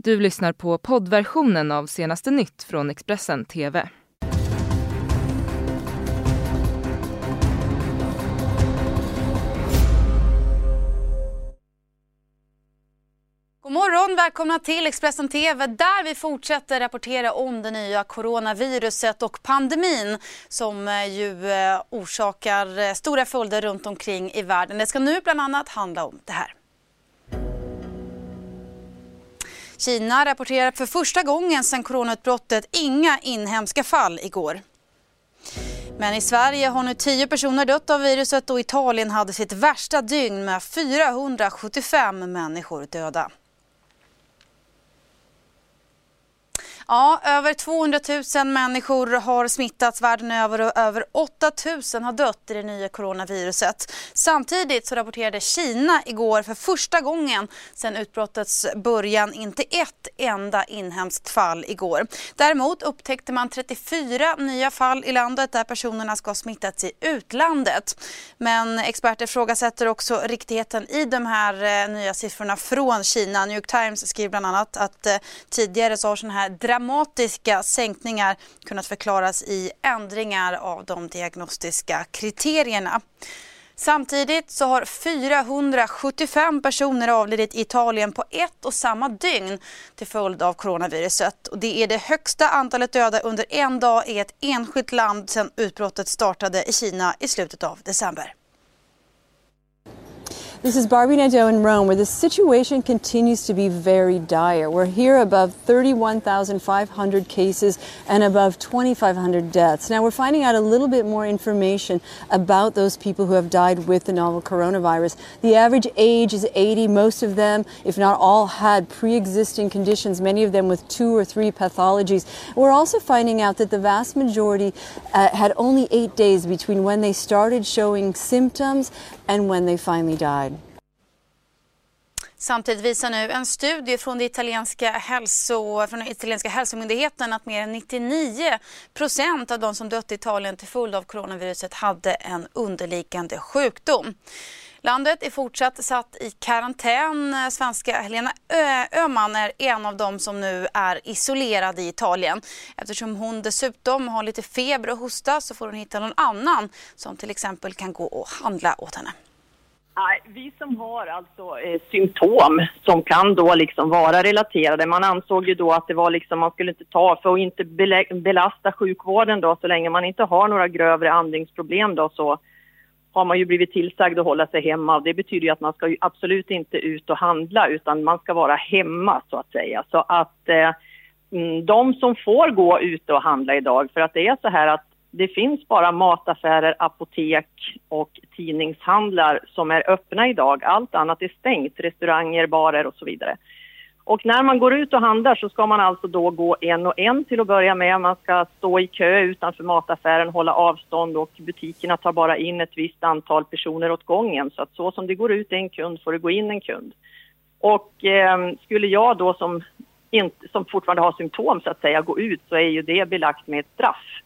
Du lyssnar på poddversionen av senaste nytt från Expressen TV. God morgon, välkomna till Expressen TV där vi fortsätter rapportera om det nya coronaviruset och pandemin som eh, ju eh, orsakar eh, stora följder runt omkring i världen. Det ska nu bland annat handla om det här. Kina rapporterar för första gången sedan coronautbrottet inga inhemska fall igår. Men i Sverige har nu 10 personer dött av viruset och Italien hade sitt värsta dygn med 475 människor döda. Ja, över 200 000 människor har smittats världen över och över 8 000 har dött i det nya coronaviruset. Samtidigt så rapporterade Kina igår för första gången sedan utbrottets början inte ett enda inhemskt fall igår. Däremot upptäckte man 34 nya fall i landet där personerna ska ha smittats i utlandet. Men experter frågasätter också riktigheten i de här eh, nya siffrorna från Kina. New York Times skriver bland annat att eh, tidigare så har sådana här dramatiska sänkningar kunnat förklaras i ändringar av de diagnostiska kriterierna. Samtidigt så har 475 personer avlidit i Italien på ett och samma dygn till följd av coronaviruset. Och det är det högsta antalet döda under en dag i ett enskilt land sedan utbrottet startade i Kina i slutet av december. This is Barbie Nadeau in Rome, where the situation continues to be very dire. We're here above 31,500 cases and above 2,500 deaths. Now, we're finding out a little bit more information about those people who have died with the novel coronavirus. The average age is 80. Most of them, if not all, had pre existing conditions, many of them with two or three pathologies. We're also finding out that the vast majority uh, had only eight days between when they started showing symptoms and when they finally died. Samtidigt visar nu en studie från, det italienska hälso, från den italienska hälsomyndigheten att mer än 99 procent av de som dött i Italien till följd av coronaviruset hade en underliggande sjukdom. Landet är fortsatt satt i karantän. Svenska Helena Öhman är en av dem som nu är isolerad i Italien. Eftersom hon dessutom har lite feber och hosta så får hon hitta någon annan som till exempel kan gå och handla åt henne. Nej, vi som har alltså eh, symptom som kan då liksom vara relaterade. Man ansåg ju då att det var liksom man skulle inte ta för att inte belasta sjukvården då så länge man inte har några grövre andningsproblem då så har man ju blivit tillsagd att hålla sig hemma. Det betyder ju att man ska ju absolut inte ut och handla utan man ska vara hemma så att säga. Så att eh, mm, de som får gå ut och handla idag, för att det är så här att det finns bara mataffärer, apotek och tidningshandlar som är öppna idag. Allt annat är stängt, restauranger, barer och så vidare. Och när man går ut och handlar så ska man alltså då gå en och en till att börja med. Man ska stå i kö utanför mataffären, hålla avstånd och butikerna tar bara in ett visst antal personer åt gången. Så att så som det går ut en kund får det gå in en kund. Och eh, skulle jag då som, inte, som fortfarande har symptom så att säga gå ut så är ju det belagt med ett straff.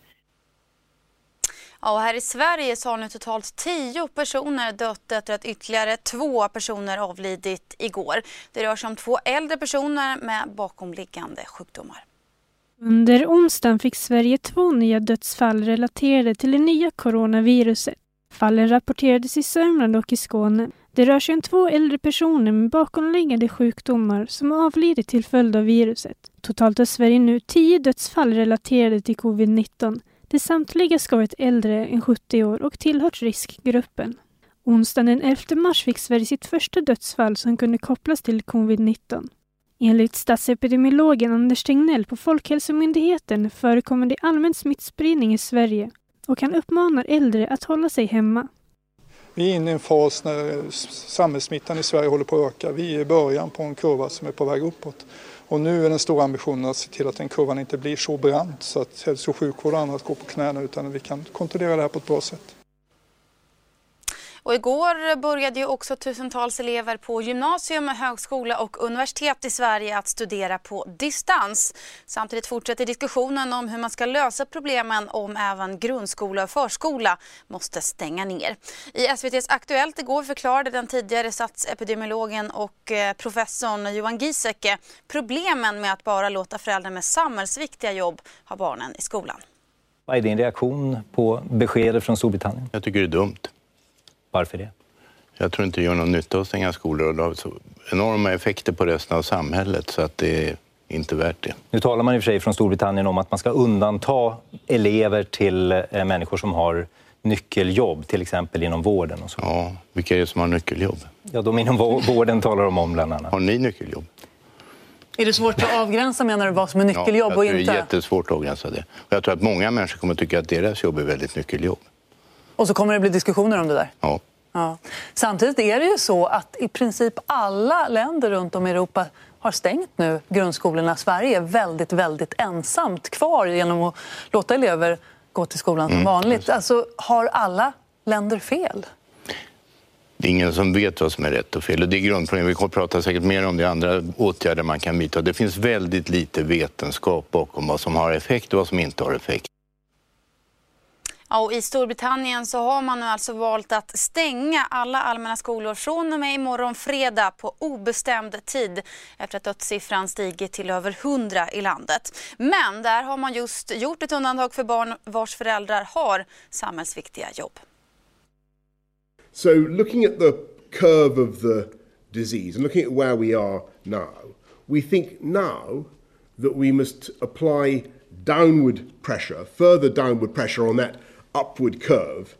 Ja, här i Sverige så har nu totalt tio personer dött efter att ytterligare två personer avlidit igår. Det rör sig om två äldre personer med bakomliggande sjukdomar. Under onsdagen fick Sverige två nya dödsfall relaterade till det nya coronaviruset. Fallen rapporterades i Sörmland och i Skåne. Det rör sig om två äldre personer med bakomliggande sjukdomar som avlidit till följd av viruset. Totalt har Sverige nu tio dödsfall relaterade till covid-19. De samtliga ska varit äldre än 70 år och tillhört riskgruppen. Onsdagen den 11 mars fick Sverige sitt första dödsfall som kunde kopplas till covid-19. Enligt statsepidemiologen Anders Tegnell på Folkhälsomyndigheten förekommer det allmän smittspridning i Sverige och han uppmanar äldre att hålla sig hemma. Vi är inne i en fas när samhällssmittan i Sverige håller på att öka. Vi är i början på en kurva som är på väg uppåt. Och nu är den stora ambitionen att se till att den kurvan inte blir så brant så att hälso och sjukvård och annat går på knäna utan att vi kan kontrollera det här på ett bra sätt. Och igår började ju också tusentals elever på gymnasium, högskola och universitet i Sverige att studera på distans. Samtidigt fortsätter diskussionen om hur man ska lösa problemen om även grundskola och förskola måste stänga ner. I SVTs Aktuellt igår förklarade den tidigare statsepidemiologen och eh, professorn Johan Giesecke problemen med att bara låta föräldrar med samhällsviktiga jobb ha barnen i skolan. Vad är din reaktion på beskedet från Storbritannien? Jag tycker det är dumt. Varför det? Jag tror inte det gör någon nytta att stänga skolor och det har så enorma effekter på resten av samhället så att det är inte värt det. Nu talar man i och för sig från Storbritannien om att man ska undanta elever till eh, människor som har nyckeljobb, till exempel inom vården. Och så. Ja, vilka är det som har nyckeljobb? Ja, de inom vården talar de om bland annat. Har ni nyckeljobb? Är det svårt att avgränsa menar du vad som är nyckeljobb ja, och jag tror inte? Det är jättesvårt att avgränsa det. Och jag tror att många människor kommer att tycka att deras jobb är väldigt nyckeljobb. Och så kommer det bli diskussioner om det där? Ja. ja. Samtidigt är det ju så att i princip alla länder runt om i Europa har stängt nu grundskolorna. Sverige är väldigt, väldigt ensamt kvar genom att låta elever gå till skolan som Mm, vanligt. Alltså, har alla länder fel? Det är ingen som vet vad som är rätt och fel. Och det är grundproblemet. Vi kommer att prata säkert mer om det andra åtgärder man kan vidta. Det finns väldigt lite vetenskap bakom vad som har effekt och vad som inte har effekt. Ja, och I Storbritannien så har man nu alltså valt att stänga alla allmänna skolor från och med imorgon fredag på obestämd tid efter att dödssiffran stigit till över 100 i landet. Men där har man just gjort ett undantag för barn vars föräldrar har samhällsviktiga jobb. So, looking at the curve of the disease and looking at where we are now, we think now that we must apply downward pressure, further downward pressure on that upward curve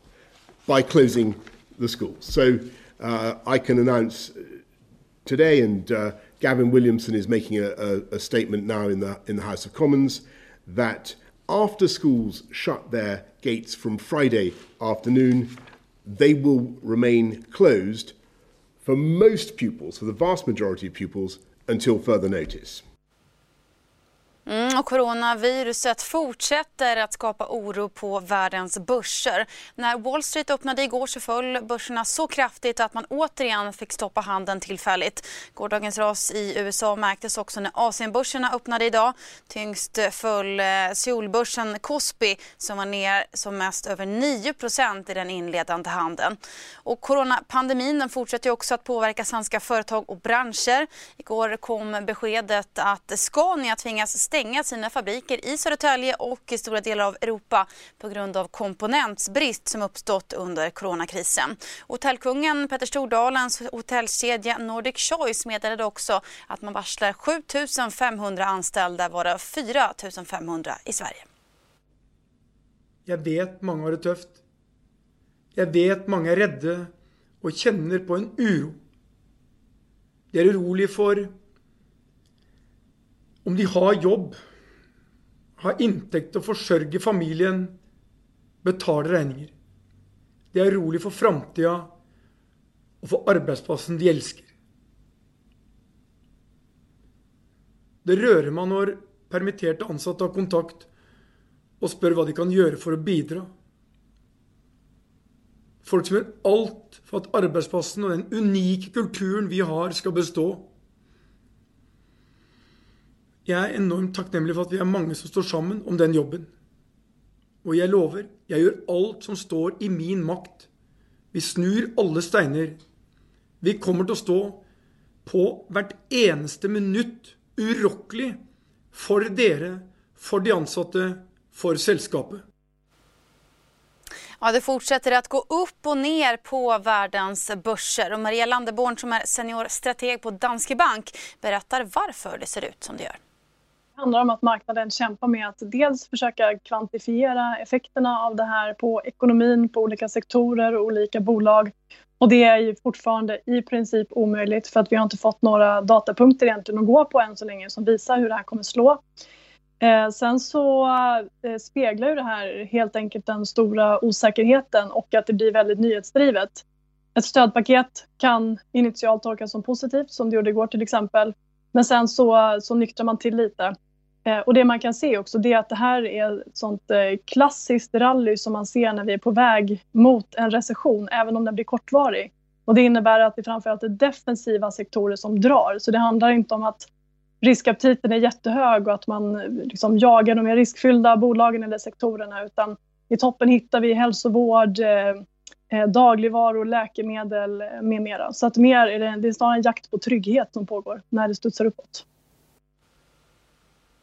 by closing the schools. So, uh, I can announce today, and uh, Gavin Williamson is making a, a, a statement now in the, in the House of Commons, that after schools shut their gates from Friday afternoon, they will remain closed for most pupils, for the vast majority of pupils, until further notice. Mm, och coronaviruset fortsätter att skapa oro på världens börser. När Wall Street öppnade igår så föll börserna så kraftigt att man återigen fick stoppa handeln tillfälligt. Gårdagens ras i USA märktes också när Asienbörserna öppnade idag. Tyngst föll eh, Seoulbörsen Kospi som var ner som mest över 9% i den inledande handeln. Och coronapandemin den fortsätter också att påverka svenska företag och branscher. Igår kom beskedet att Scania tvingas stänga sina fabriker i Södertälje och i stora delar av Europa på grund av komponentsbrist som uppstått under coronakrisen. Hotellkungen Petter Stordalens hotellkedja Nordic Choice meddelade också att man varslar 7 500 anställda varav 4 500 i Sverige. Jag vet många har det tufft. Jag vet många är rädda och känner på en uro. De är oroliga för om de har jobb, har inntekt til å familjen, familien, betale regninger. De er urolige for framtida og for arbeidsplassen de elsker. Det rører meg når permitterte ansatte har kontakt og spør hva de kan gjøre for å bidra. Folk som gjør alt for at arbeidsplassen og den unike kulturen vi har, skal bestå. Jeg er enormt takknemlig for at vi er mange som står sammen om den jobben. Og jeg lover, jeg gjør alt som står i min makt. Vi snur alle steiner. Vi kommer til å stå på hvert eneste minutt urokkelig for dere, for de ansatte, for selskapet. Ja, det fortsätter att gå upp och ner på världens börser. Och Maria Landeborn som är seniorstrateg på Danske Bank berättar varför det ser ut som det gör. Det handlar om att marknaden kämpar med att dels försöka kvantifiera effekterna av det här på ekonomin, på olika sektorer och olika bolag. Och det är ju fortfarande i princip omöjligt för att vi har inte fått några datapunkter egentligen att gå på än så länge som visar hur det här kommer slå. Eh, sen så eh, speglar ju det här helt enkelt den stora osäkerheten och att det blir väldigt nyhetsdrivet. Ett stödpaket kan initialt tolkas som positivt, som det gjorde igår till exempel. Men sen så, så nyktrar man till lite. Eh, och det man kan se också det är att det här är ett sånt eh, klassiskt rally som man ser när vi är på väg mot en recession, även om den blir kortvarig. Och det innebär att det framförallt är defensiva sektorer som drar. Så det handlar inte om att riskaptiten är jättehög och att man eh, liksom jagar de mer riskfyllda bolagen eller sektorerna, utan i toppen hittar vi hälsovård, Eh, dagligvaror, läkemedel eh, med mera. Så att mer är det, det är snarare en jakt på trygghet som pågår när det studsar uppåt.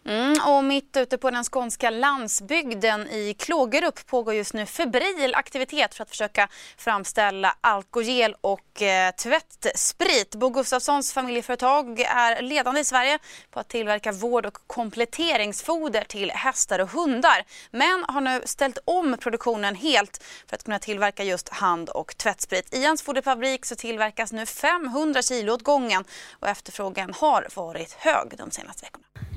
Mm, och mitt ute på den skånska landsbygden i Klågerup pågår just nu febril aktivitet för att försöka framställa alkogel och eh, tvättsprit. Bo Gustafssons familjeföretag är ledande i Sverige på att tillverka vård och kompletteringsfoder till hästar och hundar men har nu ställt om produktionen helt för att kunna tillverka just hand och tvättsprit. I hans foderfabrik så tillverkas nu 500 kilo åt gången och efterfrågan har varit hög de senaste veckorna.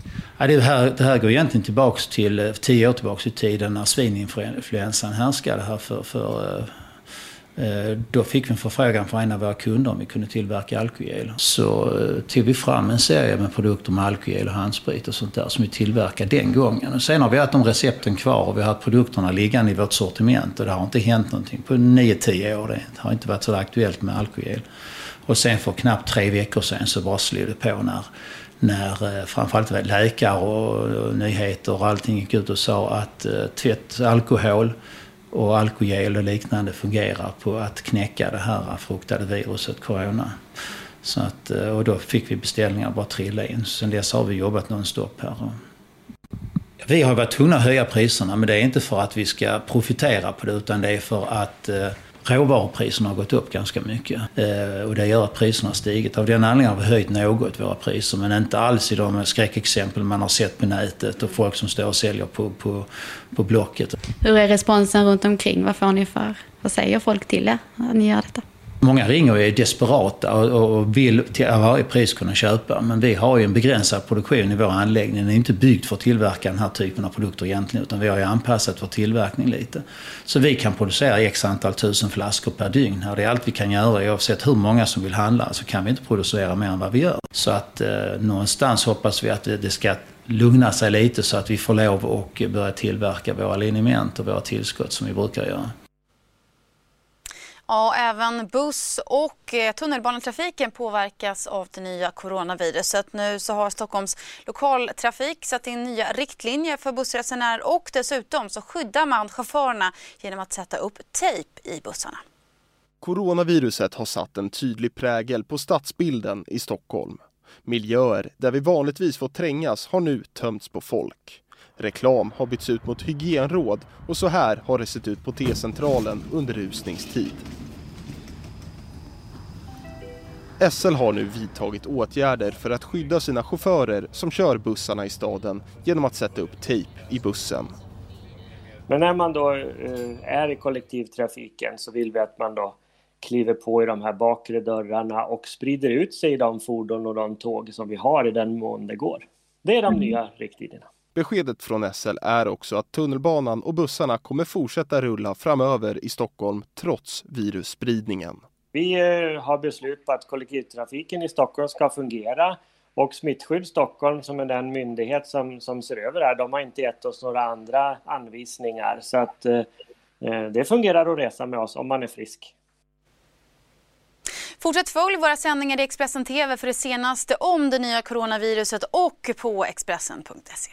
Ja, det, här, det här går egentligen tillbaks till eh, tio år tillbaks i tiden när svininfluensan härskade här för, för eh, eh, då fick vi en förfrågan från en av våra kunder om vi kunde tillverka alkogel. Så tog vi fram en serie med produkter med alkogel och handsprit och sånt där som vi tillverkade den gången. Och sen har vi haft de recepten kvar och vi har haft produkterna liggande i vårt sortiment och det har inte hänt någonting på 9-10 år. Det har inte varit så aktuellt med alkogel. Och sen för knappt tre veckor sedan så bara slog det på när när eh, framförallt läkare och nyheter och allting gick ut och sa att eh, tvätt, alkohol och alkogel och liknande fungerar på att knäcka det här fruktade viruset corona. Så att, eh, och då fick vi beställningar bara trilla in. Sen dess har vi jobbat nonstop här. Vi har varit tvungna att höja priserna men det är inte för att vi ska profitera på det utan det är för att Råvarupriserna har gått upp ganska mycket eh, och det gör att priserna har stigit. Av den anledningen har vi höjt något våra priser men inte alls i de skräckexempel man har sett på nätet och folk som står och säljer på, på, på Blocket. Hur är responsen runt omkring? Vad får ni för, vad säger folk till er när ni gör detta? Många ringer och är desperata och vill till varje pris kunna köpa. Men vi har ju en begränsad produktion i vår anläggning. Den är inte byggd för att tillverka den här typen av produkter egentligen. Utan vi har ju anpassat vår tillverkning lite. Så vi kan producera x antal tusen flaskor per dygn. här. det är allt vi kan göra oavsett hur många som vill handla. Så kan vi inte producera mer än vad vi gör. Så att eh, någonstans hoppas vi att det, det ska lugna sig lite så att vi får lov att börja tillverka våra liniment och våra tillskott som vi brukar göra. Ja, även buss och eh, tunnelbanetrafiken påverkas av det nya coronaviruset. Nu så har Stockholms lokaltrafik satt in nya riktlinjer för bussresenärer och dessutom så skyddar man chaufförerna genom att sätta upp tejp i bussarna. Coronaviruset har satt en tydlig prägel på stadsbilden i Stockholm. Miljöer där vi vanligtvis får trängas har nu tömts på folk. Reklam har bytts ut mot hygienråd och så här har det sett ut på T-centralen under rusningstid. SL har nu vidtagit åtgärder för att skydda sina chaufförer som kör bussarna i staden genom att sätta upp tejp i bussen. Men när man då eh, är i kollektivtrafiken så vill vi att man då kliver på i de här bakre dörrarna och sprider ut sig i de fordon och de tåg som vi har i den mån det går. Det är de mm. nya riktlinjerna. Beskedet från SL är också att tunnelbanan och bussarna kommer fortsätta rulla framöver i Stockholm trots virusspridningen. Vi eh, har beslut på att kollektivtrafiken i Stockholm ska fungera och Smittskydd Stockholm som är den myndighet som, som ser över det här, de har inte gett oss några andra anvisningar. Så att eh, eh det fungerar att resa med oss om man är frisk. Fortsätt följ våra sändningar i Expressen TV för det senaste om det nya coronaviruset och på Expressen.se.